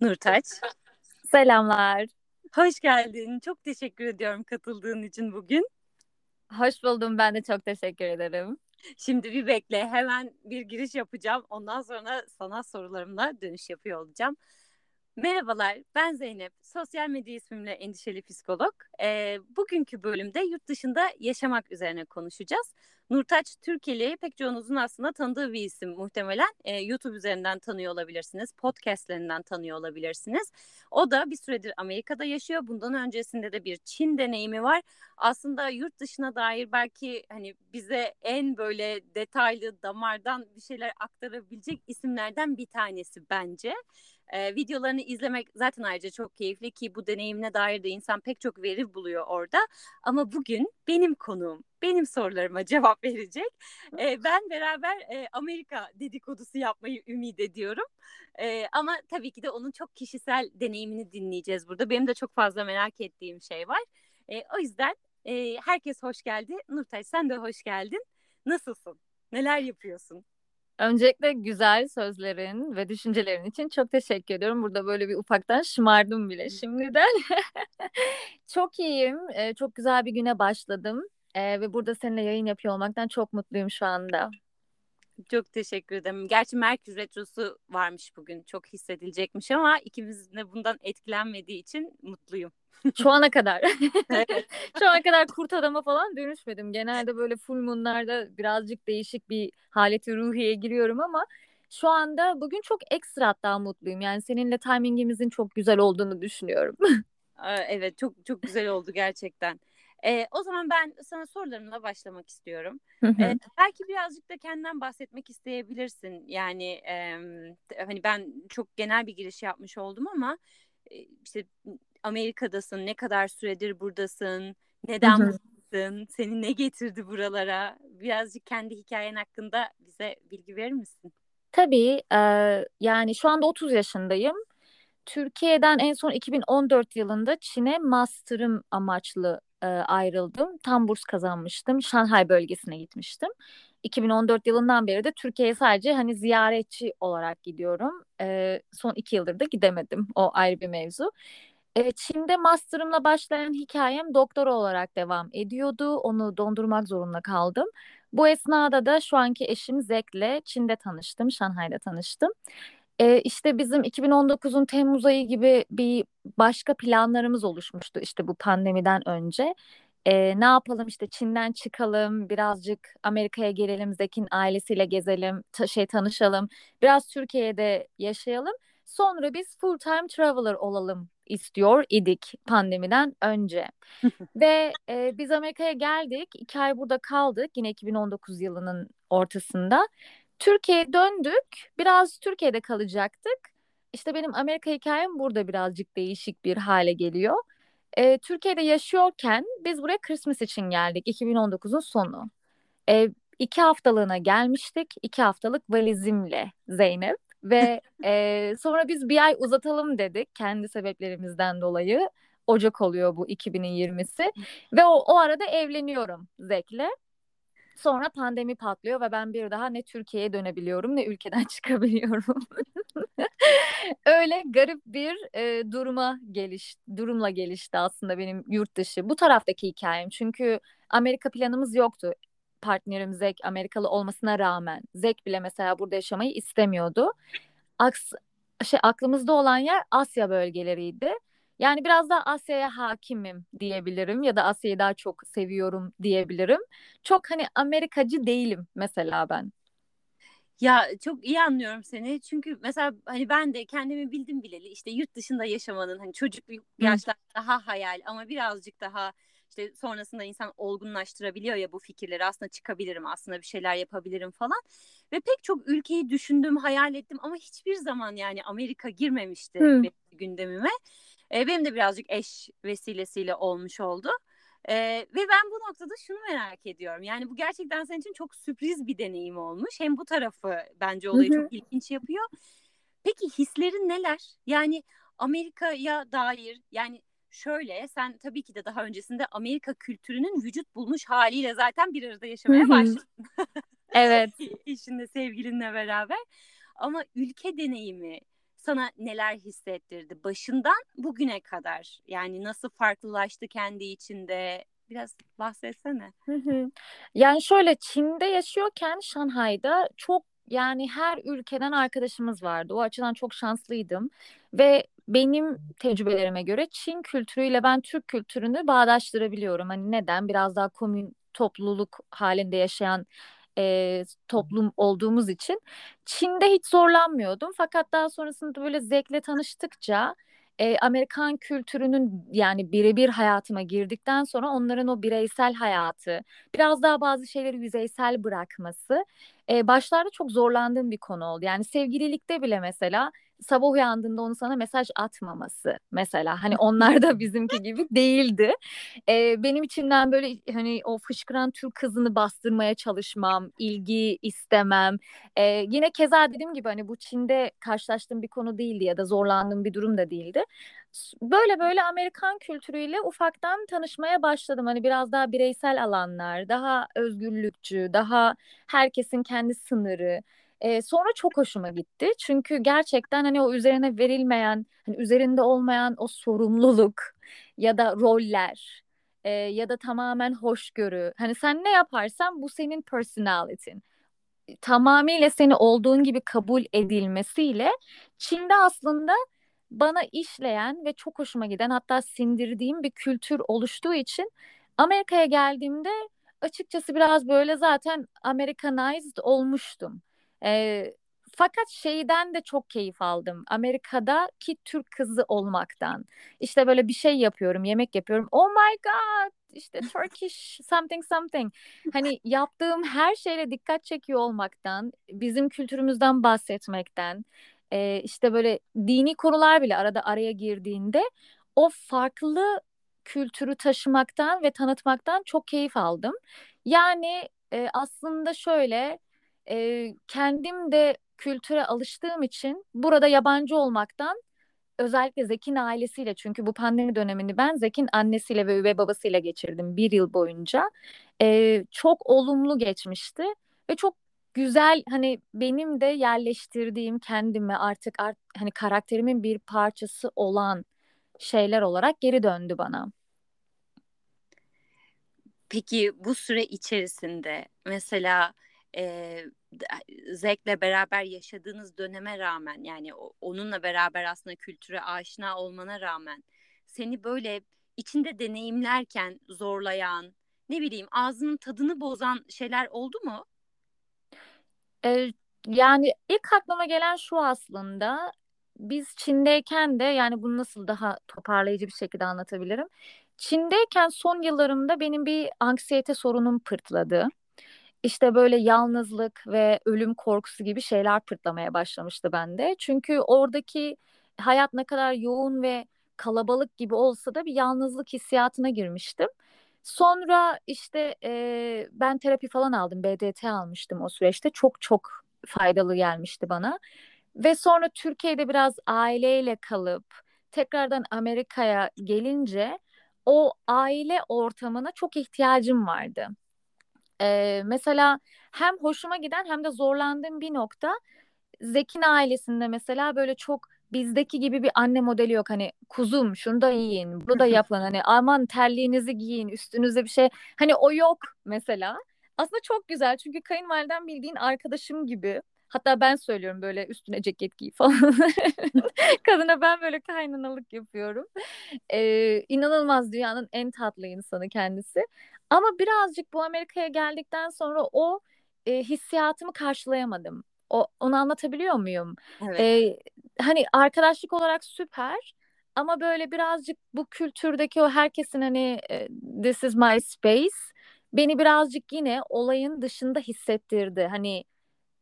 Nurtaç. Selamlar. Hoş geldin. Çok teşekkür ediyorum katıldığın için bugün. Hoş buldum. Ben de çok teşekkür ederim. Şimdi bir bekle. Hemen bir giriş yapacağım. Ondan sonra sana sorularımla dönüş yapıyor olacağım. Merhabalar, ben Zeynep. Sosyal medya ismimle endişeli psikolog. E, bugünkü bölümde yurt dışında yaşamak üzerine konuşacağız. Nurtaç Türkiye'li pek çoğunuzun aslında tanıdığı bir isim muhtemelen. E, YouTube üzerinden tanıyor olabilirsiniz, podcastlerinden tanıyor olabilirsiniz. O da bir süredir Amerika'da yaşıyor. Bundan öncesinde de bir Çin deneyimi var. Aslında yurt dışına dair belki hani bize en böyle detaylı damardan bir şeyler aktarabilecek isimlerden bir tanesi bence. E, videolarını izlemek zaten ayrıca çok keyifli ki bu deneyimine dair de insan pek çok veri buluyor orada. Ama bugün benim konuğum, benim sorularıma cevap verecek. E, ben beraber e, Amerika dedikodusu yapmayı ümit ediyorum. E, ama tabii ki de onun çok kişisel deneyimini dinleyeceğiz burada. Benim de çok fazla merak ettiğim şey var. E, o yüzden e, herkes hoş geldi. Nurtay sen de hoş geldin. Nasılsın? Neler yapıyorsun? Öncelikle güzel sözlerin ve düşüncelerin için çok teşekkür ediyorum. Burada böyle bir ufaktan şımardım bile şimdiden. çok iyiyim. Ee, çok güzel bir güne başladım. Ee, ve burada seninle yayın yapıyor olmaktan çok mutluyum şu anda. Çok teşekkür ederim. Gerçi Merkür Retrosu varmış bugün. Çok hissedilecekmiş ama ikimiz de bundan etkilenmediği için mutluyum. Şu ana kadar. Şu ana kadar kurt adama falan dönüşmedim. Genelde böyle full moonlarda birazcık değişik bir haleti ruhiye giriyorum ama şu anda bugün çok ekstra hatta mutluyum. Yani seninle timingimizin çok güzel olduğunu düşünüyorum. evet çok çok güzel oldu gerçekten. Ee, o zaman ben sana sorularımla başlamak istiyorum. ee, belki birazcık da kendinden bahsetmek isteyebilirsin. Yani e, hani ben çok genel bir giriş yapmış oldum ama işte Amerika'dasın, ne kadar süredir buradasın, neden buradasın, seni ne getirdi buralara? Birazcık kendi hikayen hakkında bize bilgi verir misin? Tabii, e, yani şu anda 30 yaşındayım. Türkiye'den en son 2014 yılında Çin'e master'ım amaçlı e, ayrıldım. Tam burs kazanmıştım. Şanghay bölgesine gitmiştim. 2014 yılından beri de Türkiye'ye sadece hani ziyaretçi olarak gidiyorum. E, son iki yıldır da gidemedim. O ayrı bir mevzu. E, Çin'de master'ımla başlayan hikayem doktora olarak devam ediyordu. Onu dondurmak zorunda kaldım. Bu esnada da şu anki eşim Zek'le Çin'de tanıştım, Şanghay'da tanıştım. E, işte bizim 2019'un Temmuz ayı gibi bir başka planlarımız oluşmuştu işte bu pandemiden önce. E, ne yapalım işte Çin'den çıkalım, birazcık Amerika'ya gelelim, Zek'in ailesiyle gezelim, ta şey tanışalım, biraz Türkiye'de yaşayalım. Sonra biz full time traveler olalım istiyor idik pandemiden önce. Ve e, biz Amerika'ya geldik. iki ay burada kaldık yine 2019 yılının ortasında. Türkiye'ye döndük. Biraz Türkiye'de kalacaktık. İşte benim Amerika hikayem burada birazcık değişik bir hale geliyor. E, Türkiye'de yaşıyorken biz buraya Christmas için geldik 2019'un sonu. E, iki haftalığına gelmiştik. iki haftalık valizimle Zeynep. Ve e, sonra biz bir ay uzatalım dedik kendi sebeplerimizden dolayı. Ocak oluyor bu 2020'si. Ve o, o arada evleniyorum Zek'le. Sonra pandemi patlıyor ve ben bir daha ne Türkiye'ye dönebiliyorum ne ülkeden çıkabiliyorum. Öyle garip bir e, duruma geliş durumla gelişti aslında benim yurt dışı. Bu taraftaki hikayem. Çünkü Amerika planımız yoktu. Partnerim Zek Amerikalı olmasına rağmen Zek bile mesela burada yaşamayı istemiyordu. Aks şey aklımızda olan yer Asya bölgeleriydi. Yani biraz da Asya'ya hakimim diyebilirim ya da Asya'yı daha çok seviyorum diyebilirim. Çok hani Amerikacı değilim mesela ben. Ya çok iyi anlıyorum seni. Çünkü mesela hani ben de kendimi bildim bileli işte yurt dışında yaşamanın hani çocuk yaşlar daha hayal ama birazcık daha işte sonrasında insan olgunlaştırabiliyor ya bu fikirleri aslında çıkabilirim aslında bir şeyler yapabilirim falan ve pek çok ülkeyi düşündüm hayal ettim ama hiçbir zaman yani Amerika girmemişti hmm. gündemime e, benim de birazcık eş vesilesiyle olmuş oldu. E, ve ben bu noktada şunu merak ediyorum. Yani bu gerçekten senin için çok sürpriz bir deneyim olmuş. Hem bu tarafı bence olayı çok ilginç yapıyor. Peki hislerin neler? Yani Amerika'ya dair yani şöyle sen tabii ki de daha öncesinde Amerika kültürünün vücut bulmuş haliyle zaten bir arada yaşamaya başladın. evet. Eşinle sevgilinle beraber. Ama ülke deneyimi, sana neler hissettirdi başından bugüne kadar? Yani nasıl farklılaştı kendi içinde? Biraz bahsetsene. Hı hı. Yani şöyle Çin'de yaşıyorken Şanghay'da çok yani her ülkeden arkadaşımız vardı. O açıdan çok şanslıydım. Ve benim tecrübelerime göre Çin kültürüyle ben Türk kültürünü bağdaştırabiliyorum. Hani neden? Biraz daha komün topluluk halinde yaşayan e, toplum olduğumuz için Çin'de hiç zorlanmıyordum. Fakat daha sonrasında böyle zevkle tanıştıkça e, Amerikan kültürünün yani birebir hayatıma girdikten sonra onların o bireysel hayatı, biraz daha bazı şeyleri yüzeysel bırakması e, başlarda çok zorlandığım bir konu oldu. Yani sevgililikte bile mesela sabah uyandığında onu sana mesaj atmaması mesela hani onlar da bizimki gibi değildi. Ee, benim içimden böyle hani o fışkıran Türk kızını bastırmaya çalışmam, ilgi istemem. Ee, yine keza dediğim gibi hani bu Çin'de karşılaştığım bir konu değildi ya da zorlandığım bir durum da değildi. Böyle böyle Amerikan kültürüyle ufaktan tanışmaya başladım. Hani biraz daha bireysel alanlar, daha özgürlükçü, daha herkesin kendi sınırı. E, sonra çok hoşuma gitti. Çünkü gerçekten hani o üzerine verilmeyen, hani üzerinde olmayan o sorumluluk ya da roller e, ya da tamamen hoşgörü. Hani sen ne yaparsan bu senin personalitin. Tamamıyla seni olduğun gibi kabul edilmesiyle Çin'de aslında bana işleyen ve çok hoşuma giden hatta sindirdiğim bir kültür oluştuğu için Amerika'ya geldiğimde açıkçası biraz böyle zaten Americanized olmuştum. E, fakat şeyden de çok keyif aldım. Amerika'daki Türk kızı olmaktan. İşte böyle bir şey yapıyorum, yemek yapıyorum. Oh my god! işte Turkish something something. Hani yaptığım her şeyle dikkat çekiyor olmaktan, bizim kültürümüzden bahsetmekten, e, işte böyle dini konular bile arada araya girdiğinde o farklı kültürü taşımaktan ve tanıtmaktan çok keyif aldım. Yani e, aslında şöyle e, kendim de kültüre alıştığım için burada yabancı olmaktan özellikle Zekin ailesiyle çünkü bu pandemi dönemini ben Zekin annesiyle ve üvey babasıyla geçirdim bir yıl boyunca. E, çok olumlu geçmişti ve çok güzel hani benim de yerleştirdiğim kendime artık art, hani karakterimin bir parçası olan şeyler olarak geri döndü bana. Peki bu süre içerisinde mesela e, Zek'le beraber yaşadığınız döneme rağmen yani onunla beraber aslında kültüre aşina olmana rağmen seni böyle içinde deneyimlerken zorlayan ne bileyim ağzının tadını bozan şeyler oldu mu? Ee, yani ilk aklıma gelen şu aslında biz Çin'deyken de yani bunu nasıl daha toparlayıcı bir şekilde anlatabilirim. Çin'deyken son yıllarımda benim bir anksiyete sorunum pırtladı işte böyle yalnızlık ve ölüm korkusu gibi şeyler pırtlamaya başlamıştı bende. Çünkü oradaki hayat ne kadar yoğun ve kalabalık gibi olsa da bir yalnızlık hissiyatına girmiştim. Sonra işte e, ben terapi falan aldım, BDT almıştım o süreçte. Çok çok faydalı gelmişti bana. Ve sonra Türkiye'de biraz aileyle kalıp tekrardan Amerika'ya gelince o aile ortamına çok ihtiyacım vardı. Ee, mesela hem hoşuma giden hem de zorlandığım bir nokta Zekin ailesinde mesela böyle çok bizdeki gibi bir anne modeli yok. Hani kuzum şunu da yiyin, bunu da yapın. Hani aman terliğinizi giyin, üstünüze bir şey. Hani o yok mesela. Aslında çok güzel çünkü kayınvaliden bildiğin arkadaşım gibi. Hatta ben söylüyorum böyle üstüne ceket giy falan. Kadına ben böyle kaynanalık yapıyorum. Ee, inanılmaz dünyanın en tatlı insanı kendisi. Ama birazcık bu Amerika'ya geldikten sonra o e, hissiyatımı karşılayamadım. O, onu anlatabiliyor muyum? Evet. Ee, hani arkadaşlık olarak süper ama böyle birazcık bu kültürdeki o herkesin hani e, this is my space beni birazcık yine olayın dışında hissettirdi. Hani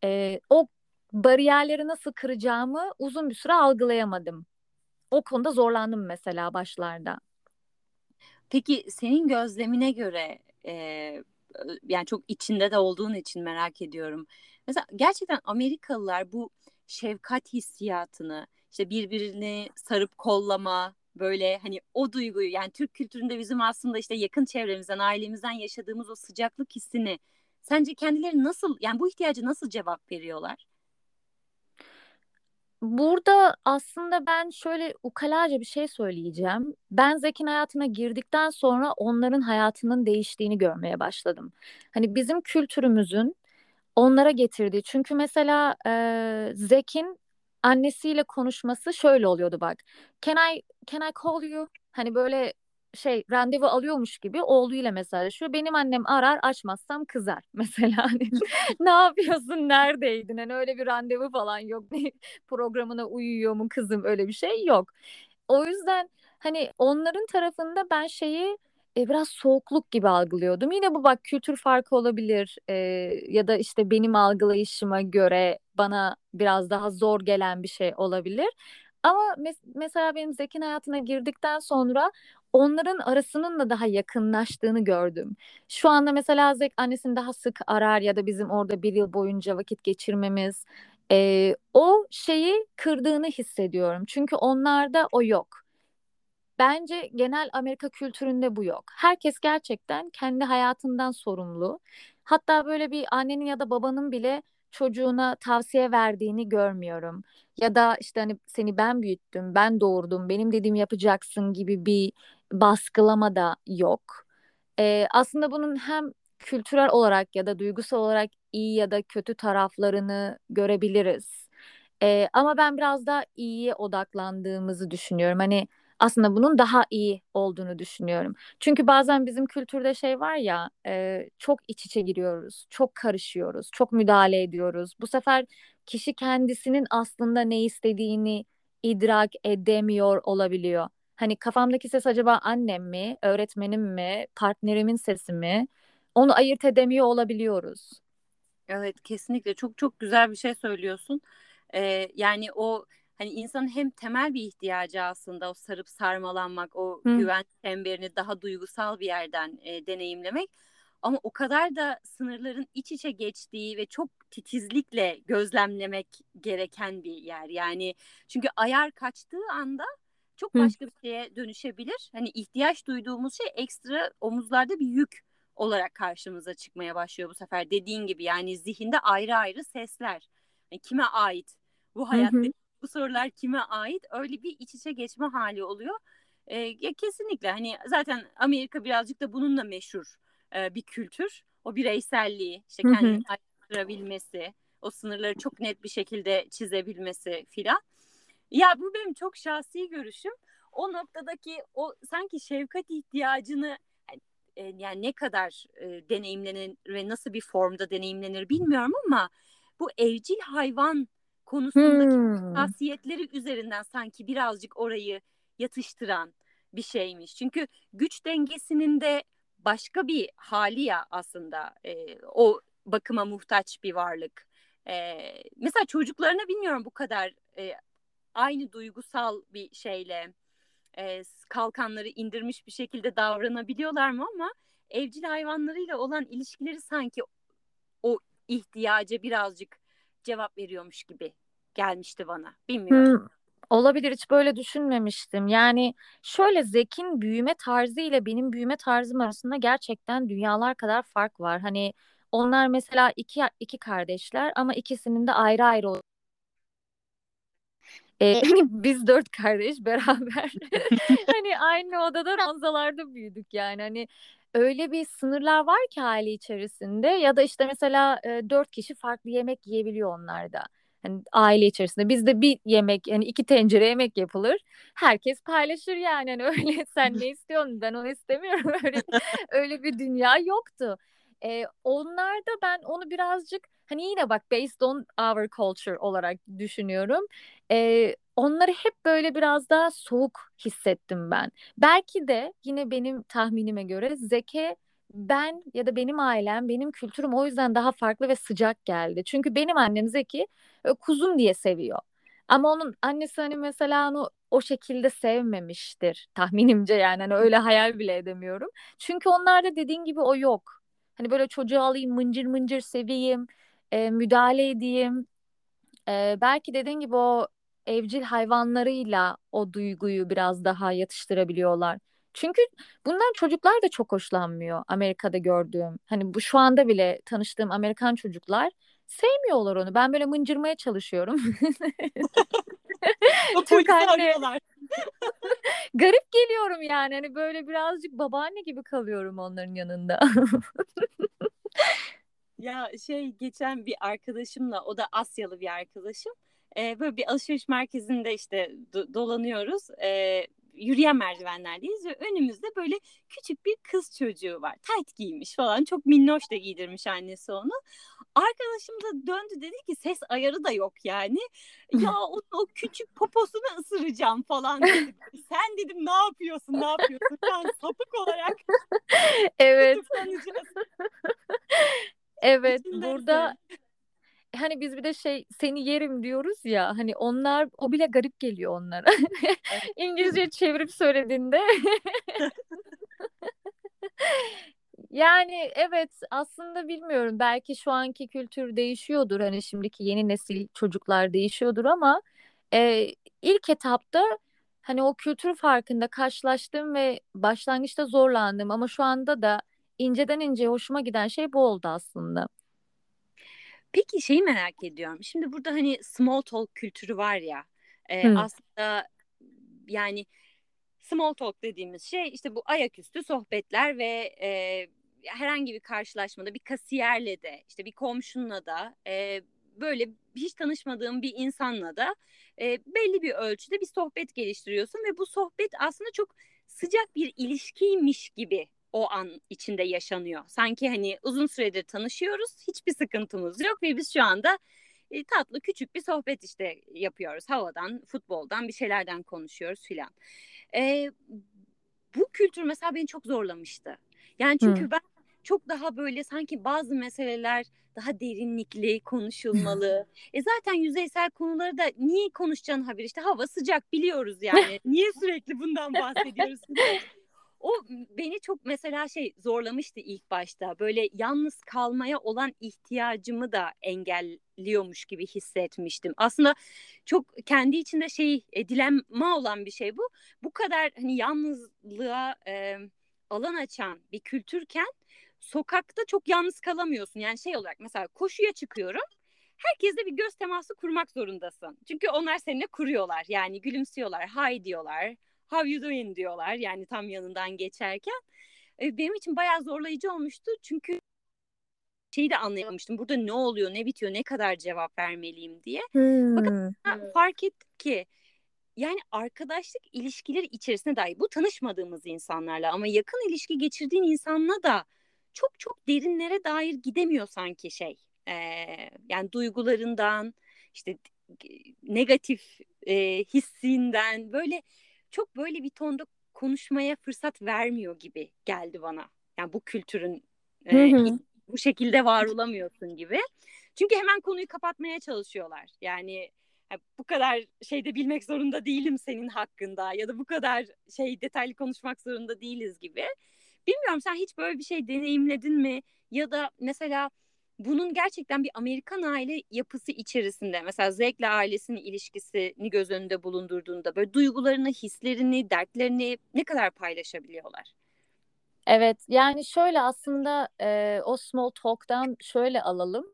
e, o bariyerleri nasıl kıracağımı uzun bir süre algılayamadım. O konuda zorlandım mesela başlarda. Peki senin gözlemine göre e, yani çok içinde de olduğun için merak ediyorum. Mesela gerçekten Amerikalılar bu şefkat hissiyatını işte birbirini sarıp kollama böyle hani o duyguyu yani Türk kültüründe bizim aslında işte yakın çevremizden ailemizden yaşadığımız o sıcaklık hissini sence kendileri nasıl yani bu ihtiyacı nasıl cevap veriyorlar? Burada aslında ben şöyle ukalaca bir şey söyleyeceğim. Ben Zek'in hayatına girdikten sonra onların hayatının değiştiğini görmeye başladım. Hani bizim kültürümüzün onlara getirdiği. Çünkü mesela e, Zek'in annesiyle konuşması şöyle oluyordu bak. Can I can I call you? Hani böyle şey randevu alıyormuş gibi oğluyla mesajlaşıyor. Benim annem arar açmazsam kızar mesela. Hani, ne yapıyorsun neredeydin? Hani öyle bir randevu falan yok. Programına uyuyor mu kızım öyle bir şey yok. O yüzden hani onların tarafında ben şeyi e, biraz soğukluk gibi algılıyordum. Yine bu bak kültür farkı olabilir e, ya da işte benim algılayışıma göre bana biraz daha zor gelen bir şey olabilir. Ama mes- mesela benim Zek'in hayatına girdikten sonra onların arasının da daha yakınlaştığını gördüm. Şu anda mesela Zek annesini daha sık arar ya da bizim orada bir yıl boyunca vakit geçirmemiz e, o şeyi kırdığını hissediyorum. Çünkü onlarda o yok. Bence genel Amerika kültüründe bu yok. Herkes gerçekten kendi hayatından sorumlu. Hatta böyle bir annenin ya da babanın bile çocuğuna tavsiye verdiğini görmüyorum. Ya da işte hani seni ben büyüttüm, ben doğurdum, benim dediğimi yapacaksın gibi bir baskılama da yok. Ee, aslında bunun hem kültürel olarak ya da duygusal olarak iyi ya da kötü taraflarını görebiliriz. Ee, ama ben biraz daha iyiye odaklandığımızı düşünüyorum. Hani aslında bunun daha iyi olduğunu düşünüyorum. Çünkü bazen bizim kültürde şey var ya e, çok iç içe giriyoruz, çok karışıyoruz, çok müdahale ediyoruz. Bu sefer kişi kendisinin aslında ne istediğini idrak edemiyor olabiliyor. Hani kafamdaki ses acaba annem mi, öğretmenim mi, partnerimin sesi mi? Onu ayırt edemiyor olabiliyoruz. Evet kesinlikle çok çok güzel bir şey söylüyorsun. Ee, yani o hani insanın hem temel bir ihtiyacı aslında o sarıp sarmalanmak, o Hı. güven çemberini daha duygusal bir yerden e, deneyimlemek. Ama o kadar da sınırların iç içe geçtiği ve çok titizlikle gözlemlemek gereken bir yer. Yani çünkü ayar kaçtığı anda çok Hı. başka bir şeye dönüşebilir. Hani ihtiyaç duyduğumuz şey ekstra omuzlarda bir yük olarak karşımıza çıkmaya başlıyor bu sefer. Dediğin gibi yani zihinde ayrı ayrı sesler. Yani kime ait bu Hı hı. bu sorular kime ait? Öyle bir iç içe geçme hali oluyor. E, ya kesinlikle hani zaten Amerika birazcık da bununla meşhur e, bir kültür. O bireyselliği, işte kendini ayrıştırabilmesi, o sınırları çok net bir şekilde çizebilmesi filan. Ya bu benim çok şahsi görüşüm. O noktadaki o sanki şefkat ihtiyacını e, yani ne kadar e, deneyimlenir ve nasıl bir formda deneyimlenir bilmiyorum ama bu evcil hayvan konusundaki Hmm. üzerinden sanki birazcık orayı yatıştıran bir şeymiş. Çünkü güç dengesinin de başka bir hali ya aslında e, o bakıma muhtaç bir varlık. E, mesela çocuklarına bilmiyorum bu kadar e, aynı duygusal bir şeyle e, kalkanları indirmiş bir şekilde davranabiliyorlar mı ama evcil hayvanlarıyla olan ilişkileri sanki o ihtiyaca birazcık cevap veriyormuş gibi gelmişti bana. Bilmiyorum. Hmm, olabilir hiç böyle düşünmemiştim. Yani şöyle Zek'in büyüme tarzı ile benim büyüme tarzım arasında gerçekten dünyalar kadar fark var. Hani onlar mesela iki iki kardeşler ama ikisinin de ayrı ayrı e, biz dört kardeş beraber hani aynı odada ranzalarda büyüdük yani hani öyle bir sınırlar var ki aile içerisinde ya da işte mesela e, dört kişi farklı yemek yiyebiliyor onlar da. Hani aile içerisinde bizde bir yemek yani iki tencere yemek yapılır. Herkes paylaşır yani hani öyle sen ne istiyorsun ben onu istemiyorum öyle öyle bir dünya yoktu. E, onlarda ben onu birazcık hani yine bak based on our culture olarak düşünüyorum. E, onları hep böyle biraz daha soğuk hissettim ben. Belki de yine benim tahminime göre Zeke ben ya da benim ailem, benim kültürüm o yüzden daha farklı ve sıcak geldi. Çünkü benim annem Zeki e, kuzum diye seviyor. Ama onun annesi hani mesela onu o şekilde sevmemiştir tahminimce yani hani öyle hayal bile edemiyorum. Çünkü onlarda dediğin gibi o yok. Hani böyle çocuğu alayım mıncır mıncır seveyim, e, müdahale edeyim. Ee, belki dediğin gibi o evcil hayvanlarıyla o duyguyu biraz daha yatıştırabiliyorlar. Çünkü bundan çocuklar da çok hoşlanmıyor Amerika'da gördüğüm. Hani bu şu anda bile tanıştığım Amerikan çocuklar sevmiyorlar onu. Ben böyle mıncırmaya çalışıyorum. Polisi arıyorlar. Garip geliyorum yani. Hani böyle birazcık babaanne gibi kalıyorum onların yanında. Ya şey geçen bir arkadaşımla o da Asyalı bir arkadaşım. Ee, böyle bir alışveriş merkezinde işte do- dolanıyoruz. Ee, yürüyen merdivenlerdeyiz ve önümüzde böyle küçük bir kız çocuğu var. Tayt giymiş falan. Çok minnoş da giydirmiş annesi onu. Arkadaşım da döndü dedi ki ses ayarı da yok yani. Ya o, o küçük poposunu ısıracağım falan dedi. Sen dedim ne yapıyorsun ne yapıyorsun? Ben sapık olarak Evet. Evet İçinden burada hani biz bir de şey seni yerim diyoruz ya hani onlar o bile garip geliyor onlara. İngilizce çevirip söylediğinde. Yani evet aslında bilmiyorum belki şu anki kültür değişiyordur hani şimdiki yeni nesil çocuklar değişiyordur ama e, ilk etapta hani o kültür farkında karşılaştım ve başlangıçta zorlandım ama şu anda da inceden inceye hoşuma giden şey bu oldu aslında. Peki şeyi merak ediyorum. Şimdi burada hani small talk kültürü var ya. e, aslında yani small talk dediğimiz şey işte bu ayaküstü sohbetler ve e, herhangi bir karşılaşmada bir kasiyerle de işte bir komşunla da e, böyle hiç tanışmadığım bir insanla da e, belli bir ölçüde bir sohbet geliştiriyorsun ve bu sohbet aslında çok sıcak bir ilişkiymiş gibi o an içinde yaşanıyor. Sanki hani uzun süredir tanışıyoruz, hiçbir sıkıntımız yok ve biz şu anda e, tatlı küçük bir sohbet işte yapıyoruz. Havadan, futboldan bir şeylerden konuşuyoruz filan. E, bu kültür mesela beni çok zorlamıştı. Yani çünkü Hı. ben çok daha böyle sanki bazı meseleler daha derinlikli konuşulmalı. E zaten yüzeysel konuları da niye konuşacağın haber işte hava sıcak biliyoruz yani. Niye sürekli bundan bahsediyoruz? O beni çok mesela şey zorlamıştı ilk başta. Böyle yalnız kalmaya olan ihtiyacımı da engelliyormuş gibi hissetmiştim. Aslında çok kendi içinde şey e, dilemma olan bir şey bu. Bu kadar hani yalnızlığa e, alan açan bir kültürken sokakta çok yalnız kalamıyorsun. Yani şey olarak mesela koşuya çıkıyorum. Herkesle bir göz teması kurmak zorundasın. Çünkü onlar seninle kuruyorlar. Yani gülümsüyorlar, hi diyorlar, how you doing diyorlar. Yani tam yanından geçerken. E, benim için bayağı zorlayıcı olmuştu. Çünkü şeyi de anlayamamıştım. Burada ne oluyor, ne bitiyor, ne kadar cevap vermeliyim diye. Fakat Hmm. fark ettim ki yani arkadaşlık ilişkileri içerisinde dahi bu tanışmadığımız insanlarla ama yakın ilişki geçirdiğin insanla da çok çok derinlere dair gidemiyor sanki şey. Ee, yani duygularından işte negatif e, hissinden böyle çok böyle bir tonda konuşmaya fırsat vermiyor gibi geldi bana. Yani bu kültürün e, hı. bu şekilde var olamıyorsun gibi. Çünkü hemen konuyu kapatmaya çalışıyorlar. Yani ya bu kadar şeyde bilmek zorunda değilim senin hakkında ya da bu kadar şey detaylı konuşmak zorunda değiliz gibi. Bilmiyorum sen hiç böyle bir şey deneyimledin mi? Ya da mesela bunun gerçekten bir Amerikan aile yapısı içerisinde mesela Zek'le ailesinin ilişkisini göz önünde bulundurduğunda böyle duygularını, hislerini, dertlerini ne kadar paylaşabiliyorlar? Evet yani şöyle aslında e, o small talk'tan şöyle alalım.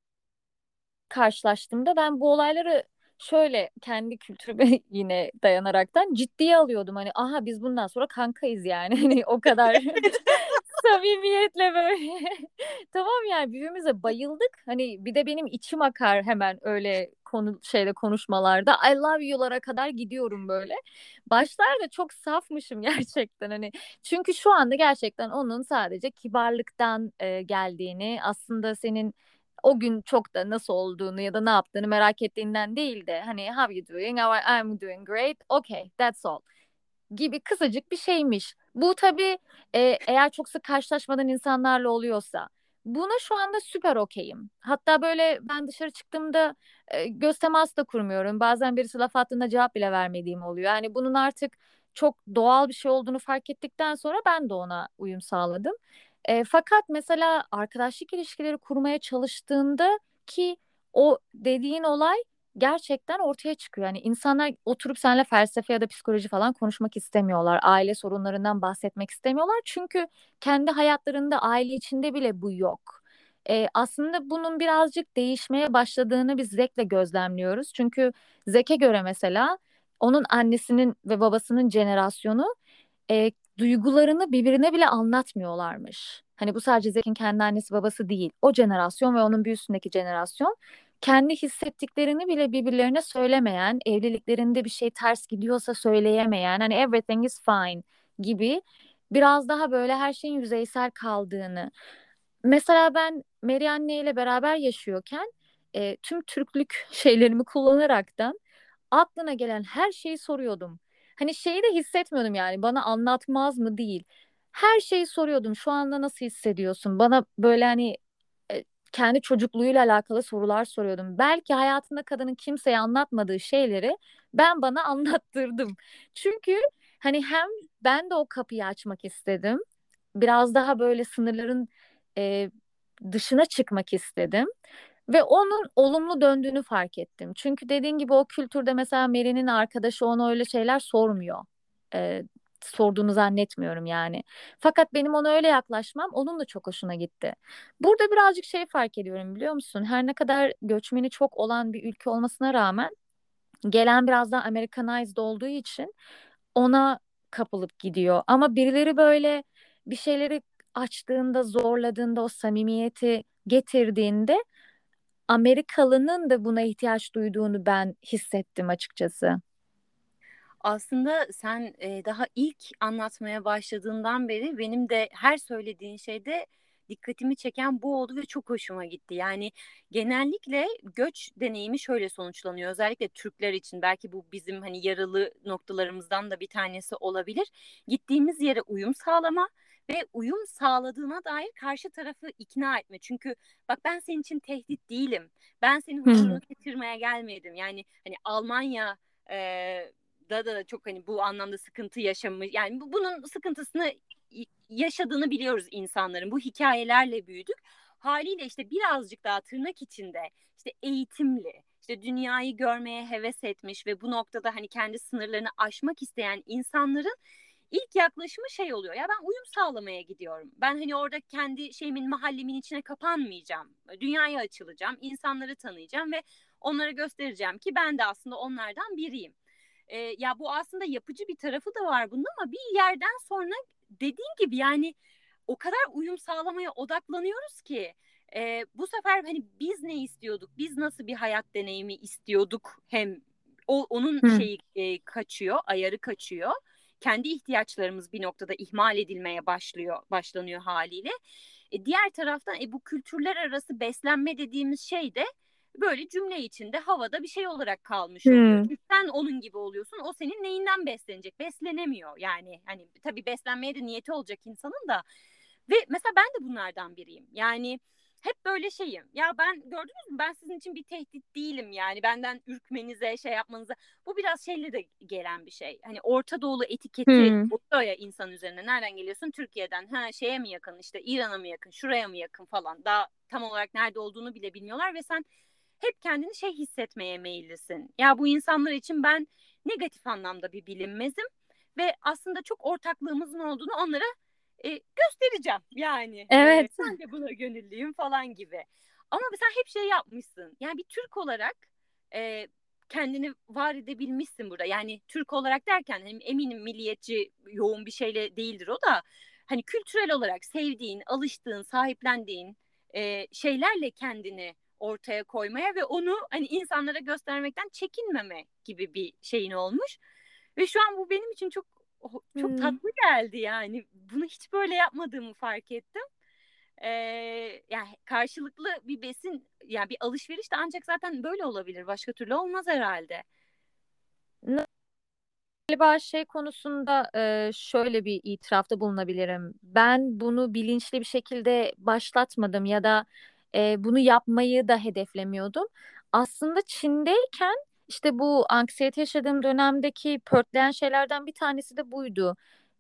karşılaştığımda ben bu olayları şöyle kendi kültürüme yine dayanaraktan ciddiye alıyordum. Hani aha biz bundan sonra kankayız yani. Hani o kadar samimiyetle böyle. Tamam yani birbirimize bayıldık. Hani bir de benim içim akar hemen öyle konu şeyde konuşmalarda. I love you'lara kadar gidiyorum böyle. Başlarda çok safmışım gerçekten hani. Çünkü şu anda gerçekten onun sadece kibarlıktan e, geldiğini, aslında senin o gün çok da nasıl olduğunu ya da ne yaptığını merak ettiğinden değil de hani how you doing? I'm doing great. Okay, that's all gibi kısacık bir şeymiş. Bu tabii e, eğer çok sık karşılaşmadan insanlarla oluyorsa buna şu anda süper okeyim. Hatta böyle ben dışarı çıktığımda e, göz teması da kurmuyorum. Bazen birisi laf attığında cevap bile vermediğim oluyor. Yani bunun artık çok doğal bir şey olduğunu fark ettikten sonra ben de ona uyum sağladım. E, fakat mesela arkadaşlık ilişkileri kurmaya çalıştığında ki o dediğin olay gerçekten ortaya çıkıyor. Yani insanlar oturup seninle felsefe ya da psikoloji falan konuşmak istemiyorlar. Aile sorunlarından bahsetmek istemiyorlar. Çünkü kendi hayatlarında aile içinde bile bu yok. E, aslında bunun birazcık değişmeye başladığını biz Zek'le gözlemliyoruz. Çünkü Zek'e göre mesela onun annesinin ve babasının jenerasyonu e, duygularını birbirine bile anlatmıyorlarmış. Hani bu sadece Zek'in kendi annesi babası değil. O jenerasyon ve onun bir üstündeki jenerasyon kendi hissettiklerini bile birbirlerine söylemeyen, evliliklerinde bir şey ters gidiyorsa söyleyemeyen, hani everything is fine gibi biraz daha böyle her şeyin yüzeysel kaldığını. Mesela ben Mary Anne ile beraber yaşıyorken e, tüm Türklük şeylerimi kullanaraktan aklına gelen her şeyi soruyordum. Hani şeyi de hissetmiyordum yani bana anlatmaz mı değil. Her şeyi soruyordum. Şu anda nasıl hissediyorsun? Bana böyle hani kendi çocukluğuyla alakalı sorular soruyordum. Belki hayatında kadının kimseye anlatmadığı şeyleri ben bana anlattırdım. Çünkü hani hem ben de o kapıyı açmak istedim. Biraz daha böyle sınırların e, dışına çıkmak istedim. Ve onun olumlu döndüğünü fark ettim. Çünkü dediğin gibi o kültürde mesela Mary'nin arkadaşı ona öyle şeyler sormuyor. Ee, sorduğunu zannetmiyorum yani. Fakat benim ona öyle yaklaşmam onun da çok hoşuna gitti. Burada birazcık şey fark ediyorum biliyor musun? Her ne kadar göçmeni çok olan bir ülke olmasına rağmen gelen biraz daha Americanized olduğu için ona kapılıp gidiyor. Ama birileri böyle bir şeyleri açtığında, zorladığında, o samimiyeti getirdiğinde Amerikalının da buna ihtiyaç duyduğunu ben hissettim açıkçası. Aslında sen e, daha ilk anlatmaya başladığından beri benim de her söylediğin şeyde dikkatimi çeken bu oldu ve çok hoşuma gitti. Yani genellikle göç deneyimi şöyle sonuçlanıyor. Özellikle Türkler için belki bu bizim hani yaralı noktalarımızdan da bir tanesi olabilir. Gittiğimiz yere uyum sağlama ve uyum sağladığına dair karşı tarafı ikna etme. Çünkü bak ben senin için tehdit değilim. Ben senin huzurunu getirmeye gelmedim. Yani hani Almanya e, da da çok hani bu anlamda sıkıntı yaşamış. Yani bunun sıkıntısını yaşadığını biliyoruz insanların. Bu hikayelerle büyüdük. Haliyle işte birazcık daha tırnak içinde işte eğitimli, işte dünyayı görmeye heves etmiş ve bu noktada hani kendi sınırlarını aşmak isteyen insanların ilk yaklaşımı şey oluyor. Ya ben uyum sağlamaya gidiyorum. Ben hani orada kendi şeyimin mahallemin içine kapanmayacağım. Dünyaya açılacağım, insanları tanıyacağım ve onlara göstereceğim ki ben de aslında onlardan biriyim. Ee, ya bu aslında yapıcı bir tarafı da var bunun ama bir yerden sonra dediğin gibi yani o kadar uyum sağlamaya odaklanıyoruz ki e, bu sefer hani biz ne istiyorduk? Biz nasıl bir hayat deneyimi istiyorduk? Hem o onun Hı. şeyi e, kaçıyor, ayarı kaçıyor kendi ihtiyaçlarımız bir noktada ihmal edilmeye başlıyor başlanıyor haliyle. E, diğer taraftan e, bu kültürler arası beslenme dediğimiz şey de böyle cümle içinde havada bir şey olarak kalmış oluyor. Hmm. Sen onun gibi oluyorsun. O senin neyinden beslenecek? Beslenemiyor yani. Hani tabii beslenmeye de niyeti olacak insanın da. Ve mesela ben de bunlardan biriyim. Yani hep böyle şeyim. Ya ben gördünüz mü ben sizin için bir tehdit değilim yani benden ürkmenize şey yapmanıza. Bu biraz şeyle de gelen bir şey. Hani Orta Doğulu etiketi hmm. oluyor ya insan üzerine. Nereden geliyorsun? Türkiye'den. Ha şeye mi yakın işte İran'a mı yakın şuraya mı yakın falan. Daha tam olarak nerede olduğunu bile bilmiyorlar ve sen hep kendini şey hissetmeye meyillisin. Ya bu insanlar için ben negatif anlamda bir bilinmezim ve aslında çok ortaklığımızın olduğunu onlara e, göstereceğim yani. Evet. E, sen de buna gönüllüyüm falan gibi. Ama sen hep şey yapmışsın. Yani bir Türk olarak e, kendini var edebilmişsin burada. Yani Türk olarak derken hani eminim milliyetçi yoğun bir şeyle değildir o da. Hani kültürel olarak sevdiğin, alıştığın, sahiplendiğin e, şeylerle kendini ortaya koymaya ve onu hani insanlara göstermekten çekinmeme gibi bir şeyin olmuş. Ve şu an bu benim için çok çok hmm. tatlı geldi yani. Bunu hiç böyle yapmadığımı fark ettim. Ee, yani karşılıklı bir besin yani bir alışveriş de ancak zaten böyle olabilir. Başka türlü olmaz herhalde. Galiba şey konusunda e, şöyle bir itirafta bulunabilirim. Ben bunu bilinçli bir şekilde başlatmadım ya da e, bunu yapmayı da hedeflemiyordum. Aslında Çin'deyken işte bu anksiyete yaşadığım dönemdeki pörtleyen şeylerden bir tanesi de buydu.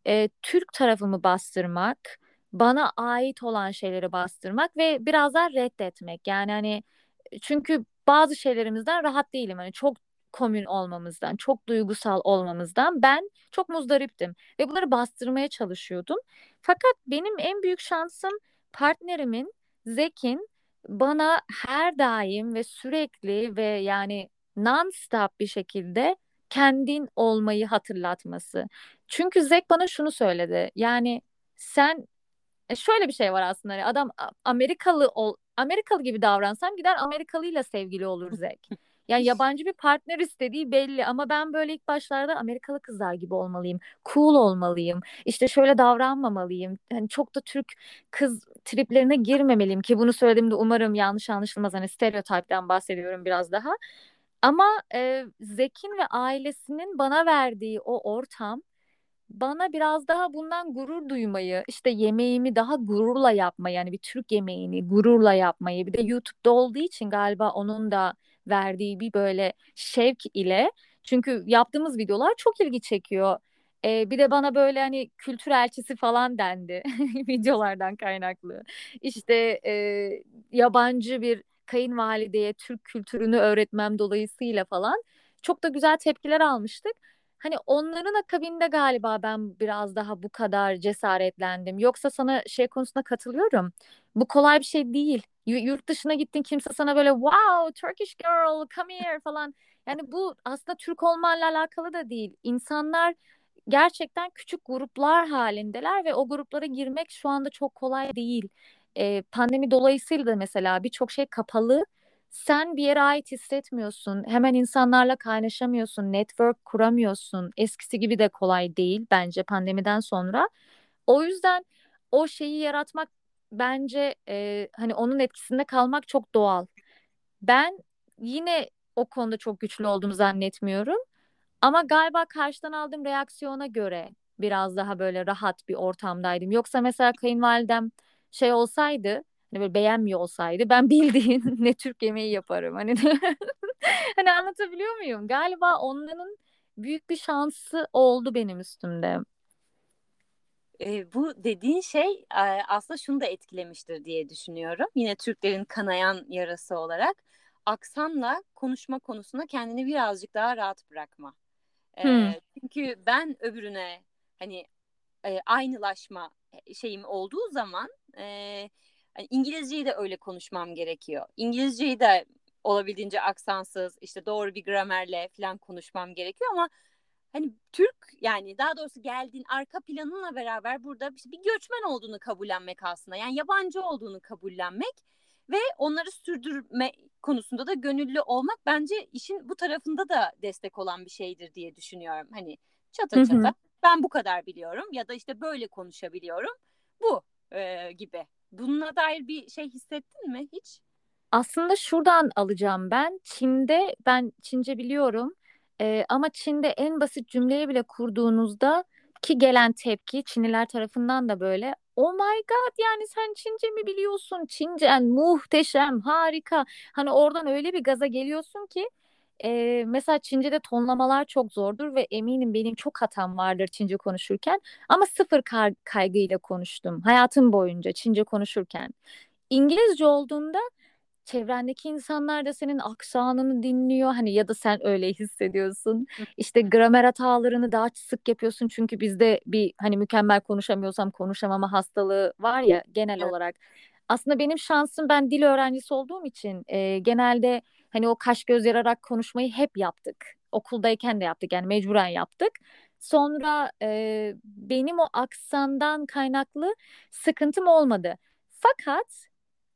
E, Türk tarafımı bastırmak, bana ait olan şeyleri bastırmak ve biraz daha reddetmek. Yani hani çünkü bazı şeylerimizden rahat değilim. Hani çok komün olmamızdan, çok duygusal olmamızdan ben çok muzdariptim ve bunları bastırmaya çalışıyordum. Fakat benim en büyük şansım partnerimin Zek'in bana her daim ve sürekli ve yani non-stop bir şekilde kendin olmayı hatırlatması. Çünkü Zek bana şunu söyledi. Yani sen e, şöyle bir şey var aslında. Hani adam Amerikalı ol Amerikalı gibi davransam gider Amerikalıyla sevgili olur Zek. Yani yabancı bir partner istediği belli ama ben böyle ilk başlarda Amerikalı kızlar gibi olmalıyım. Cool olmalıyım. İşte şöyle davranmamalıyım. Hani çok da Türk kız triplerine girmemeliyim ki bunu söylediğimde umarım yanlış anlaşılmaz. Hani stereotipten bahsediyorum biraz daha. Ama e, Zek'in ve ailesinin bana verdiği o ortam bana biraz daha bundan gurur duymayı, işte yemeğimi daha gururla yapmayı, yani bir Türk yemeğini gururla yapmayı, bir de YouTube'da olduğu için galiba onun da verdiği bir böyle şevk ile çünkü yaptığımız videolar çok ilgi çekiyor. Ee, bir de bana böyle hani kültür elçisi falan dendi videolardan kaynaklı. İşte e, yabancı bir kayınvalideye Türk kültürünü öğretmem dolayısıyla falan çok da güzel tepkiler almıştık. Hani onların akabinde galiba ben biraz daha bu kadar cesaretlendim. Yoksa sana şey konusunda katılıyorum. Bu kolay bir şey değil. Y- yurt dışına gittin kimse sana böyle wow Turkish girl come here falan. Yani bu aslında Türk olmanla alakalı da değil. İnsanlar gerçekten küçük gruplar halindeler ve o gruplara girmek şu anda çok kolay değil. Ee, pandemi dolayısıyla da mesela birçok şey kapalı sen bir yere ait hissetmiyorsun. Hemen insanlarla kaynaşamıyorsun. Network kuramıyorsun. Eskisi gibi de kolay değil bence pandemiden sonra. O yüzden o şeyi yaratmak bence e, hani onun etkisinde kalmak çok doğal. Ben yine o konuda çok güçlü olduğumu zannetmiyorum. Ama galiba karşıdan aldığım reaksiyona göre biraz daha böyle rahat bir ortamdaydım. Yoksa mesela kayınvalidem şey olsaydı hani böyle beğenmiyor olsaydı ben bildiğin ne Türk yemeği yaparım. Hani hani anlatabiliyor muyum? Galiba onların büyük bir şansı oldu benim üstümde. E, bu dediğin şey e, aslında şunu da etkilemiştir diye düşünüyorum. Yine Türklerin kanayan yarası olarak aksanla konuşma konusunda kendini birazcık daha rahat bırakma. E, Hmm. çünkü ben öbürüne hani e, aynılaşma şeyim olduğu zaman e, hani İngilizceyi de öyle konuşmam gerekiyor. İngilizceyi de olabildiğince aksansız işte doğru bir gramerle falan konuşmam gerekiyor ama hani Türk yani daha doğrusu geldiğin arka planınla beraber burada bir göçmen olduğunu kabullenmek aslında. Yani yabancı olduğunu kabullenmek ve onları sürdürme konusunda da gönüllü olmak bence işin bu tarafında da destek olan bir şeydir diye düşünüyorum. Hani çata hı. çata ben bu kadar biliyorum ya da işte böyle konuşabiliyorum bu e, gibi. Bununla dair bir şey hissettin mi hiç? Aslında şuradan alacağım ben. Çin'de ben Çince biliyorum. Ee, ama Çin'de en basit cümleyi bile kurduğunuzda ki gelen tepki Çinliler tarafından da böyle Oh my God yani sen Çince mi biliyorsun? Çincen muhteşem, harika. Hani oradan öyle bir gaza geliyorsun ki e, mesela Çince'de tonlamalar çok zordur ve eminim benim çok hatam vardır Çince konuşurken ama sıfır kaygıyla konuştum hayatım boyunca Çince konuşurken. İngilizce olduğunda çevrendeki insanlar da senin aksanını dinliyor hani ya da sen öyle hissediyorsun. İşte gramer hatalarını daha sık yapıyorsun çünkü bizde bir hani mükemmel konuşamıyorsam konuşamama hastalığı var ya genel Evet. olarak. Aslında benim şansım ben dil öğrencisi olduğum için e, genelde hani o kaş göz yararak konuşmayı hep yaptık. Okuldayken de yaptık yani mecburen yaptık. Sonra e, benim o aksandan kaynaklı sıkıntım olmadı. Fakat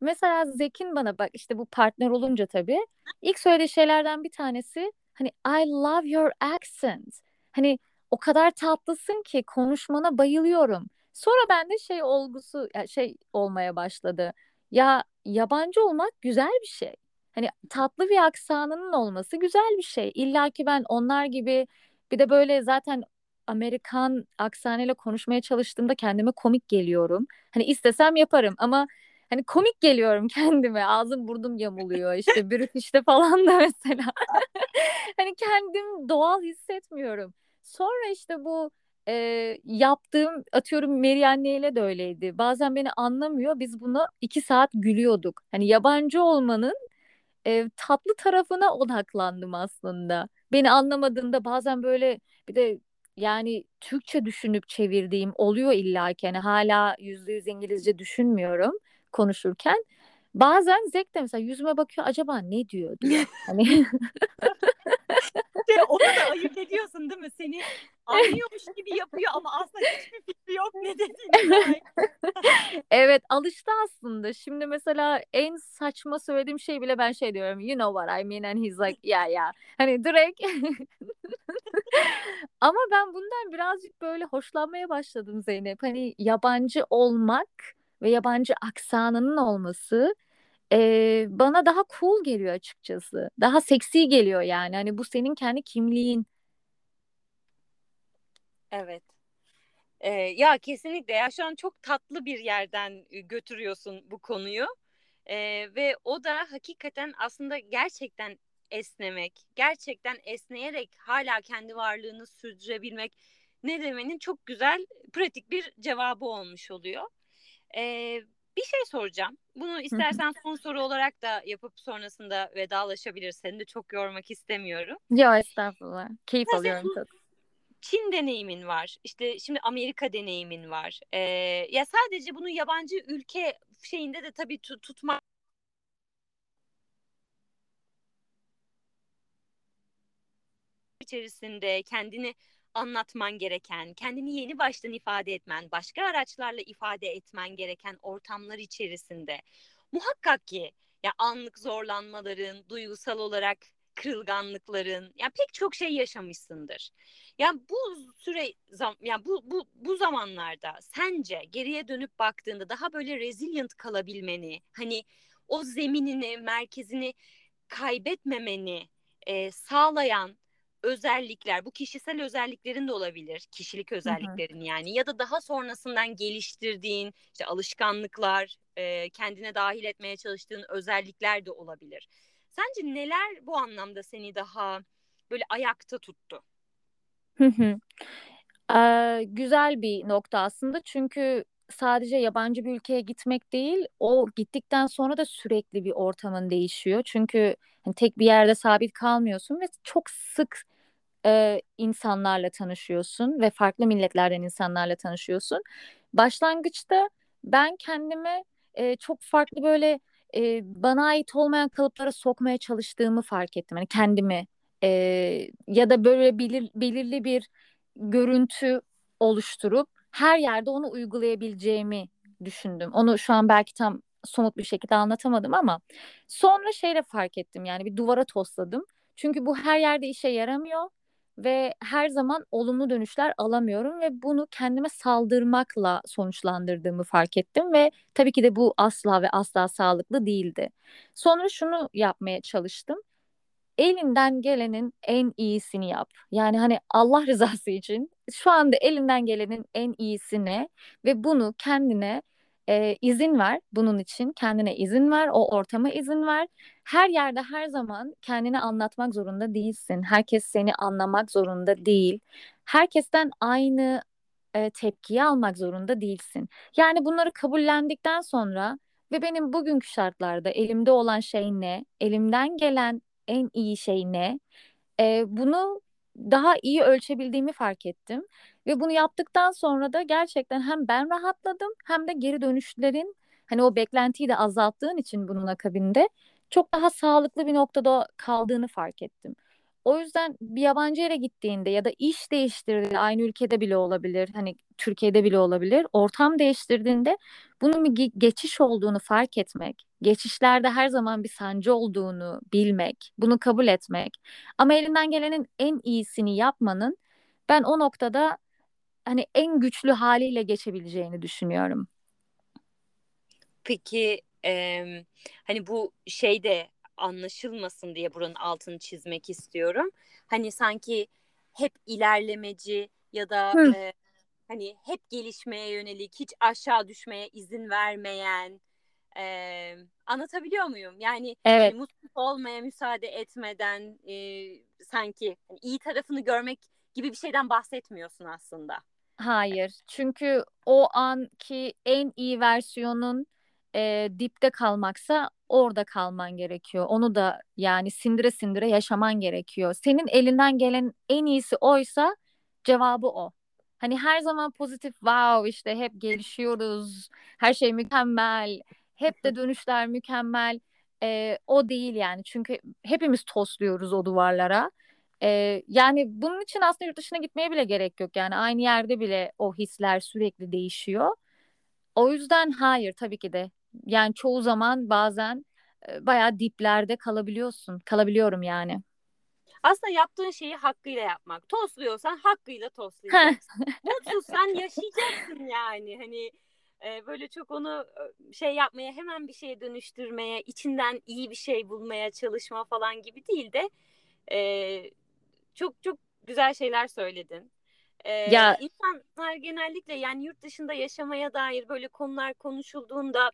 Mesela Zek'in bana bak işte bu partner olunca tabii ilk söylediği şeylerden bir tanesi hani I love your accent. Hani o kadar tatlısın ki konuşmana bayılıyorum. Sonra bende şey olgusu şey olmaya başladı. Ya yabancı olmak güzel bir şey. Hani tatlı bir aksanının olması güzel bir şey. İlla ki ben onlar gibi bir de böyle zaten Amerikan aksanıyla konuşmaya çalıştığımda kendime komik geliyorum. Hani istesem yaparım ama Hani komik geliyorum kendime. Ağzım burnum yamuluyor işte British'te falan da mesela. Hani kendim doğal hissetmiyorum. Sonra işte bu e, yaptığım atıyorum Mary ile de öyleydi. Bazen beni anlamıyor. Biz buna iki saat gülüyorduk. Hani yabancı olmanın e, tatlı tarafına odaklandım aslında. Beni anlamadığında bazen böyle bir de yani Türkçe düşünüp çevirdiğim oluyor illa ki. Yani hala yüzde yüz İngilizce düşünmüyorum. Konuşurken bazen Zek de mesela yüzüme bakıyor acaba ne diyor diyor. Hani Şey, onu da ayırt ediyorsun değil mi? Seni anlıyormuş gibi yapıyor ama aslında hiçbir fikri yok ne dediğine dair. evet alıştı aslında. Şimdi mesela en saçma söylediğim şey bile ben şey diyorum. You know what I mean and he's like yeah yeah. Hani direkt ama ben bundan birazcık böyle hoşlanmaya başladım Zeynep. Hani yabancı olmak ve yabancı aksanının olması e, bana daha cool geliyor açıkçası. Daha seksi geliyor yani. Hani bu senin kendi kimliğin. Evet. Ee, ya kesinlikle ya şu an çok tatlı bir yerden götürüyorsun bu konuyu. Ee, ve o da hakikaten aslında gerçekten esnemek, gerçekten esneyerek hala kendi varlığını sürdürebilmek ne demenin çok güzel, pratik bir cevabı olmuş oluyor. Ee, bir şey soracağım. Bunu istersen son soru olarak da yapıp sonrasında vedalaşabiliriz. Seni de çok yormak istemiyorum. Ya estağfurullah. Keyif alıyorum çok. Çin deneyimin var. İşte şimdi Amerika deneyimin var. Ee, ya sadece bunu yabancı ülke şeyinde de tabii tut tutmak içerisinde kendini anlatman gereken, kendini yeni baştan ifade etmen, başka araçlarla ifade etmen gereken ortamlar içerisinde muhakkak ki ya anlık zorlanmaların, duygusal olarak kırılganlıkların, ya pek çok şey yaşamışsındır. Ya bu süre ya bu bu bu zamanlarda sence geriye dönüp baktığında daha böyle resilient kalabilmeni, hani o zeminini, merkezini kaybetmemeni e, sağlayan özellikler, bu kişisel özelliklerin de olabilir, kişilik özelliklerin hı hı. yani ya da daha sonrasından geliştirdiğin işte alışkanlıklar, e, kendine dahil etmeye çalıştığın özellikler de olabilir. Sence neler bu anlamda seni daha böyle ayakta tuttu? Hı hı. Ee, güzel bir nokta aslında çünkü sadece yabancı bir ülkeye gitmek değil, o gittikten sonra da sürekli bir ortamın değişiyor. Çünkü hani tek bir yerde sabit kalmıyorsun ve çok sık e, insanlarla tanışıyorsun ve farklı milletlerden insanlarla tanışıyorsun. Başlangıçta ben kendime e, çok farklı böyle e, bana ait olmayan kalıplara sokmaya çalıştığımı fark ettim. Yani kendimi e, ya da böyle belir, belirli bir görüntü oluşturup her yerde onu uygulayabileceğimi düşündüm. Onu şu an belki tam somut bir şekilde anlatamadım ama sonra şeyle fark ettim yani bir duvara tosladım. Çünkü bu her yerde işe yaramıyor ve her zaman olumlu dönüşler alamıyorum ve bunu kendime saldırmakla sonuçlandırdığımı fark ettim ve tabii ki de bu asla ve asla sağlıklı değildi. Sonra şunu yapmaya çalıştım. Elinden gelenin en iyisini yap. Yani hani Allah rızası için şu anda elinden gelenin en iyisini ve bunu kendine e, izin ver bunun için. Kendine izin ver o ortama izin ver her yerde her zaman kendini anlatmak zorunda değilsin. Herkes seni anlamak zorunda değil. Herkesten aynı e, tepkiyi almak zorunda değilsin. Yani bunları kabullendikten sonra ve benim bugünkü şartlarda elimde olan şey ne? Elimden gelen en iyi şey ne? E, bunu daha iyi ölçebildiğimi fark ettim. Ve bunu yaptıktan sonra da gerçekten hem ben rahatladım hem de geri dönüşlerin hani o beklentiyi de azalttığın için bunun akabinde çok daha sağlıklı bir noktada kaldığını fark ettim. O yüzden bir yabancı yere gittiğinde ya da iş değiştirdiğinde aynı ülkede bile olabilir. Hani Türkiye'de bile olabilir. Ortam değiştirdiğinde bunun bir geçiş olduğunu fark etmek, geçişlerde her zaman bir sancı olduğunu bilmek, bunu kabul etmek ama elinden gelenin en iyisini yapmanın ben o noktada hani en güçlü haliyle geçebileceğini düşünüyorum. Peki e, hani bu şey de anlaşılmasın diye buranın altını çizmek istiyorum. Hani sanki hep ilerlemeci ya da e, hani hep gelişmeye yönelik, hiç aşağı düşmeye izin vermeyen e, anlatabiliyor muyum? Yani evet. hani, mutsuz olmaya müsaade etmeden e, sanki hani, iyi tarafını görmek gibi bir şeyden bahsetmiyorsun aslında. Hayır. Çünkü o anki en iyi versiyonun e, dipte kalmaksa orada kalman gerekiyor. Onu da yani sindire sindire yaşaman gerekiyor. Senin elinden gelen en iyisi oysa cevabı o. Hani her zaman pozitif wow işte hep gelişiyoruz. Her şey mükemmel. hep de dönüşler mükemmel e, o değil yani. Çünkü hepimiz tosluyoruz o duvarlara. E, yani bunun için aslında yurt dışına gitmeye bile gerek yok. Yani aynı yerde bile o hisler sürekli değişiyor. O yüzden hayır tabii ki de. Yani çoğu zaman bazen e, bayağı diplerde kalabiliyorsun. Kalabiliyorum yani. Aslında yaptığın şeyi hakkıyla yapmak. Tosluyorsan hakkıyla toslayacaksın. Mutsuzsan yaşayacaksın yani. Hani e, böyle çok onu e, şey yapmaya hemen bir şeye dönüştürmeye, içinden iyi bir şey bulmaya çalışma falan gibi değil de e, çok çok güzel şeyler söyledin. Ee, ya insanlar genellikle yani yurt dışında yaşamaya dair böyle konular konuşulduğunda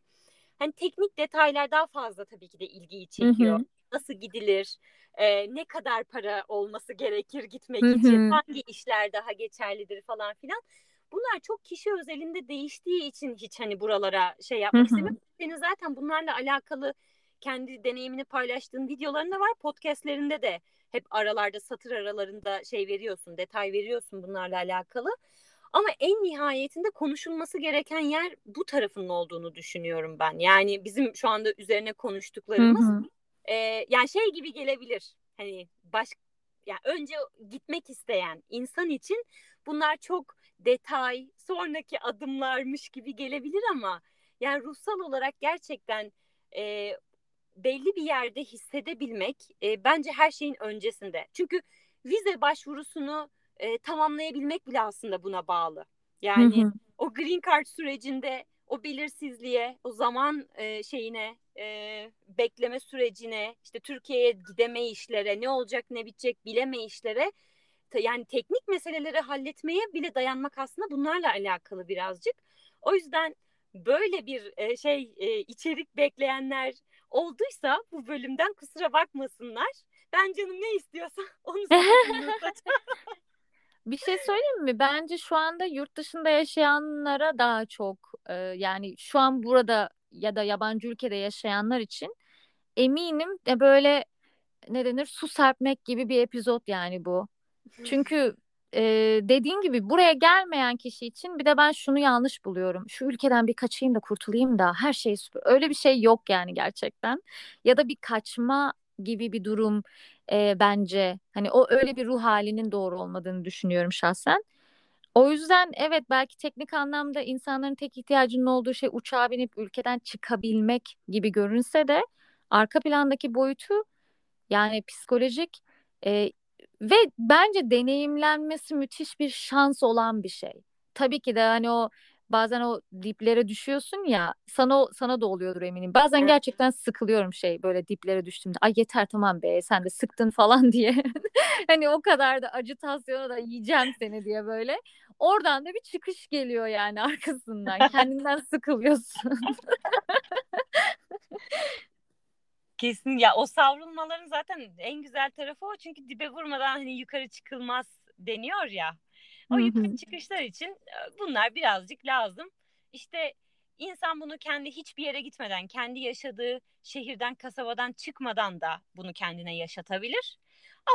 hani teknik detaylar daha fazla tabii ki de ilgiyi çekiyor. Hı hı. Nasıl gidilir? E, ne kadar para olması gerekir gitmek hı hı. için? Hangi işler daha geçerlidir falan filan. Bunlar çok kişi özelinde değiştiği için hiç hani buralara şey yapmak istemiyorum. Senin zaten bunlarla alakalı kendi deneyimini paylaştığın videolarında var. Podcastlerinde de hep aralarda satır aralarında şey veriyorsun, detay veriyorsun bunlarla alakalı. Ama en nihayetinde konuşulması gereken yer bu tarafının olduğunu düşünüyorum ben. Yani bizim şu anda üzerine konuştuklarımız hı hı. E, yani şey gibi gelebilir. Hani baş yani önce gitmek isteyen insan için bunlar çok detay, sonraki adımlarmış gibi gelebilir ama yani ruhsal olarak gerçekten e, belli bir yerde hissedebilmek e, bence her şeyin öncesinde. Çünkü vize başvurusunu e, tamamlayabilmek bile aslında buna bağlı. Yani hı hı. o green card sürecinde o belirsizliğe, o zaman e, şeyine, e, bekleme sürecine, işte Türkiye'ye gideme işlere, ne olacak ne bitecek bileme işlere, yani teknik meseleleri halletmeye bile dayanmak aslında bunlarla alakalı birazcık. O yüzden böyle bir e, şey e, içerik bekleyenler olduysa bu bölümden kusura bakmasınlar. Ben canım ne istiyorsa onu Bir şey söyleyeyim mi? Bence şu anda yurt dışında yaşayanlara daha çok e, yani şu an burada ya da yabancı ülkede yaşayanlar için eminim de böyle ne denir su serpmek gibi bir epizod yani bu. Çünkü e, dediğin gibi buraya gelmeyen kişi için bir de ben şunu yanlış buluyorum. Şu ülkeden bir kaçayım da kurtulayım da her şey süper. Öyle bir şey yok yani gerçekten. Ya da bir kaçma gibi bir durum e, bence. Hani o öyle bir ruh halinin doğru olmadığını düşünüyorum şahsen. O yüzden evet belki teknik anlamda insanların tek ihtiyacının olduğu şey uçağa binip ülkeden çıkabilmek gibi görünse de arka plandaki boyutu yani psikolojik e, ve bence deneyimlenmesi müthiş bir şans olan bir şey. Tabii ki de hani o bazen o diplere düşüyorsun ya sana sana da oluyordur eminim. Bazen gerçekten sıkılıyorum şey böyle diplere düştüğümde. Ay yeter tamam be sen de sıktın falan diye. hani o kadar da acıtasyona da yiyeceğim seni diye böyle. Oradan da bir çıkış geliyor yani arkasından. Kendinden sıkılıyorsun. Kesin ya o savrulmaların zaten en güzel tarafı o çünkü dibe vurmadan hani yukarı çıkılmaz deniyor ya. O yukarı çıkışlar için e, bunlar birazcık lazım. İşte insan bunu kendi hiçbir yere gitmeden, kendi yaşadığı şehirden, kasabadan çıkmadan da bunu kendine yaşatabilir.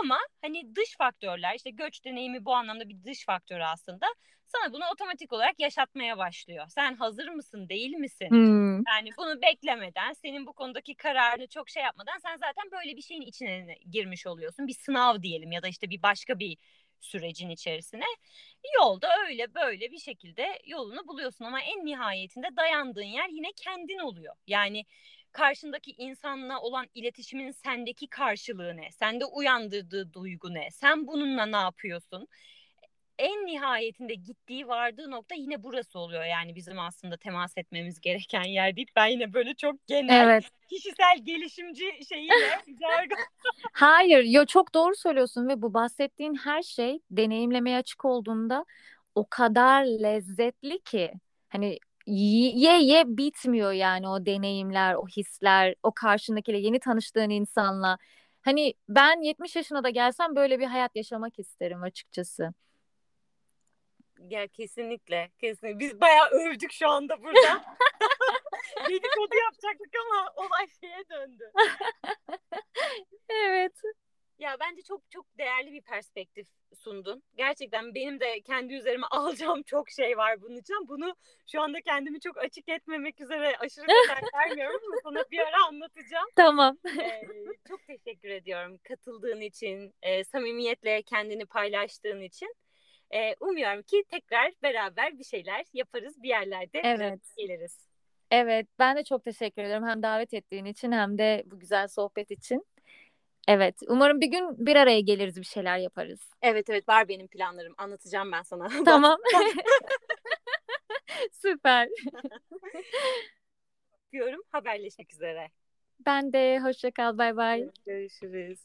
Ama hani dış faktörler işte göç deneyimi bu anlamda bir dış faktör aslında sana bunu otomatik olarak yaşatmaya başlıyor. Sen hazır mısın değil misin? Hmm. Yani bunu beklemeden senin bu konudaki kararını çok şey yapmadan sen zaten böyle bir şeyin içine girmiş oluyorsun. Bir sınav diyelim ya da işte bir başka bir sürecin içerisine. Yolda öyle böyle bir şekilde yolunu buluyorsun ama en nihayetinde dayandığın yer yine kendin oluyor. Yani karşındaki insanla olan iletişimin sendeki karşılığı ne? Sende uyandırdığı duygu ne? Sen bununla ne yapıyorsun? En nihayetinde gittiği vardığı nokta yine burası oluyor. Yani bizim aslında temas etmemiz gereken yer değil. Ben yine böyle çok genel evet. kişisel gelişimci şeyiyle Hayır, yo çok doğru söylüyorsun ve bu bahsettiğin her şey deneyimlemeye açık olduğunda o kadar lezzetli ki hani ye ye bitmiyor yani o deneyimler, o hisler, o karşındakiyle yeni tanıştığın insanla. Hani ben 70 yaşına da gelsem böyle bir hayat yaşamak isterim açıkçası. Ya kesinlikle, kesinlikle. Biz bayağı övdük şu anda burada. Dedikodu yapacaktık ama olay şeye döndü. evet. Ya bence çok çok değerli bir perspektif sundun. Gerçekten benim de kendi üzerime alacağım çok şey var bunun için. Bunu şu anda kendimi çok açık etmemek üzere aşırı kadar vermiyorum ama sana bir ara anlatacağım. Tamam. Ee, çok teşekkür ediyorum katıldığın için, e, samimiyetle kendini paylaştığın için. E, umuyorum ki tekrar beraber bir şeyler yaparız, bir yerlerde Evet. geliriz. Evet, ben de çok teşekkür ederim hem davet ettiğin için hem de bu güzel sohbet için. Evet, umarım bir gün bir araya geliriz, bir şeyler yaparız. Evet evet var benim planlarım. Anlatacağım ben sana. Tamam. Süper. Diyorum haberleşmek üzere. Ben de hoşça kal, bay bay. Görüşürüz.